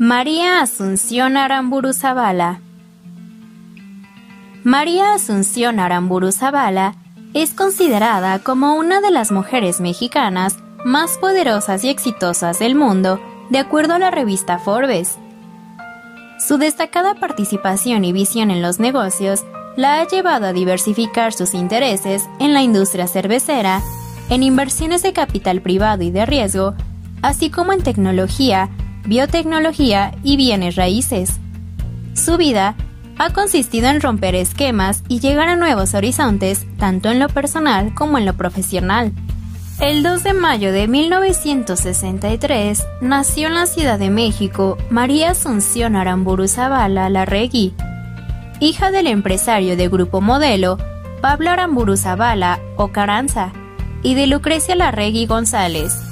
María Asunción Aramburu Zavala María Asunción Aramburu Zavala es considerada como una de las mujeres mexicanas más poderosas y exitosas del mundo, de acuerdo a la revista Forbes. Su destacada participación y visión en los negocios la ha llevado a diversificar sus intereses en la industria cervecera, en inversiones de capital privado y de riesgo, así como en tecnología, biotecnología y bienes raíces. Su vida ha consistido en romper esquemas y llegar a nuevos horizontes, tanto en lo personal como en lo profesional. El 2 de mayo de 1963 nació en la Ciudad de México María Asunción Aramburu Zavala Larregui, hija del empresario de Grupo Modelo Pablo Aramburu Zavala o Caranza y de Lucrecia Larregui González.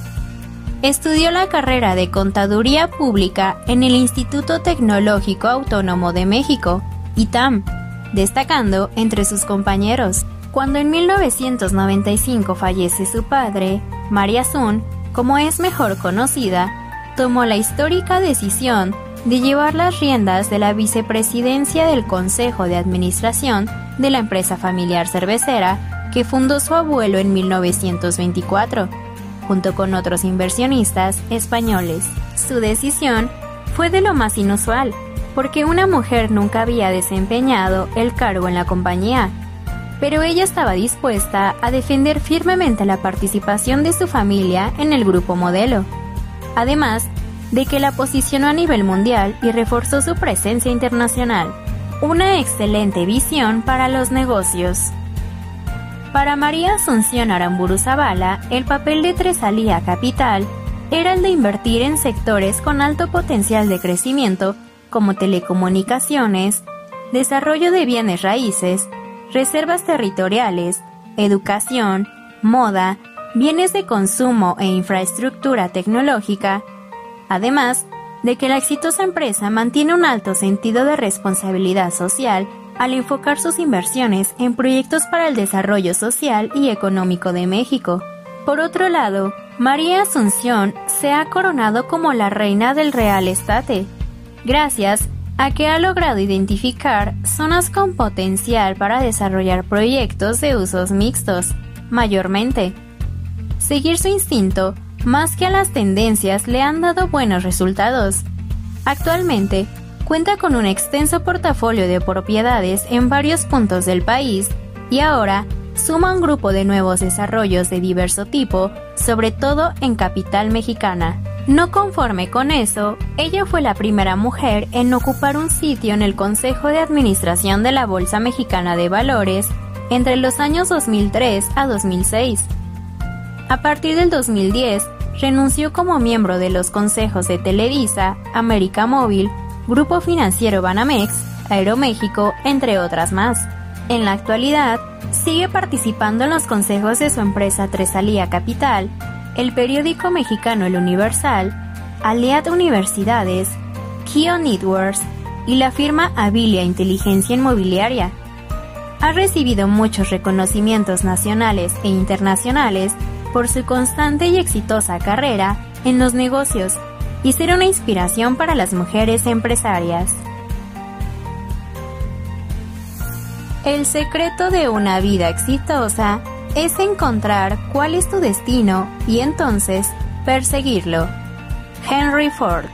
Estudió la carrera de Contaduría Pública en el Instituto Tecnológico Autónomo de México, ITAM, destacando entre sus compañeros. Cuando en 1995 fallece su padre, María Sun, como es mejor conocida, tomó la histórica decisión de llevar las riendas de la vicepresidencia del Consejo de Administración de la empresa familiar cervecera que fundó su abuelo en 1924 junto con otros inversionistas españoles. Su decisión fue de lo más inusual, porque una mujer nunca había desempeñado el cargo en la compañía, pero ella estaba dispuesta a defender firmemente la participación de su familia en el grupo modelo, además de que la posicionó a nivel mundial y reforzó su presencia internacional. Una excelente visión para los negocios. Para María Asunción Aramburu Zavala, el papel de Tresalía Capital era el de invertir en sectores con alto potencial de crecimiento como telecomunicaciones, desarrollo de bienes raíces, reservas territoriales, educación, moda, bienes de consumo e infraestructura tecnológica, además de que la exitosa empresa mantiene un alto sentido de responsabilidad social al enfocar sus inversiones en proyectos para el desarrollo social y económico de México. Por otro lado, María Asunción se ha coronado como la reina del real estate, gracias a que ha logrado identificar zonas con potencial para desarrollar proyectos de usos mixtos, mayormente. Seguir su instinto, más que a las tendencias, le han dado buenos resultados. Actualmente, cuenta con un extenso portafolio de propiedades en varios puntos del país y ahora suma un grupo de nuevos desarrollos de diverso tipo, sobre todo en capital mexicana. No conforme con eso, ella fue la primera mujer en ocupar un sitio en el Consejo de Administración de la Bolsa Mexicana de Valores entre los años 2003 a 2006. A partir del 2010, renunció como miembro de los consejos de Televisa, América Móvil, Grupo Financiero Banamex, Aeroméxico, entre otras más. En la actualidad, sigue participando en los consejos de su empresa Tresalía Capital, el periódico mexicano El Universal, Aliad Universidades, Kio Networks y la firma Avilia Inteligencia Inmobiliaria. Ha recibido muchos reconocimientos nacionales e internacionales por su constante y exitosa carrera en los negocios y ser una inspiración para las mujeres empresarias. El secreto de una vida exitosa es encontrar cuál es tu destino y entonces perseguirlo. Henry Ford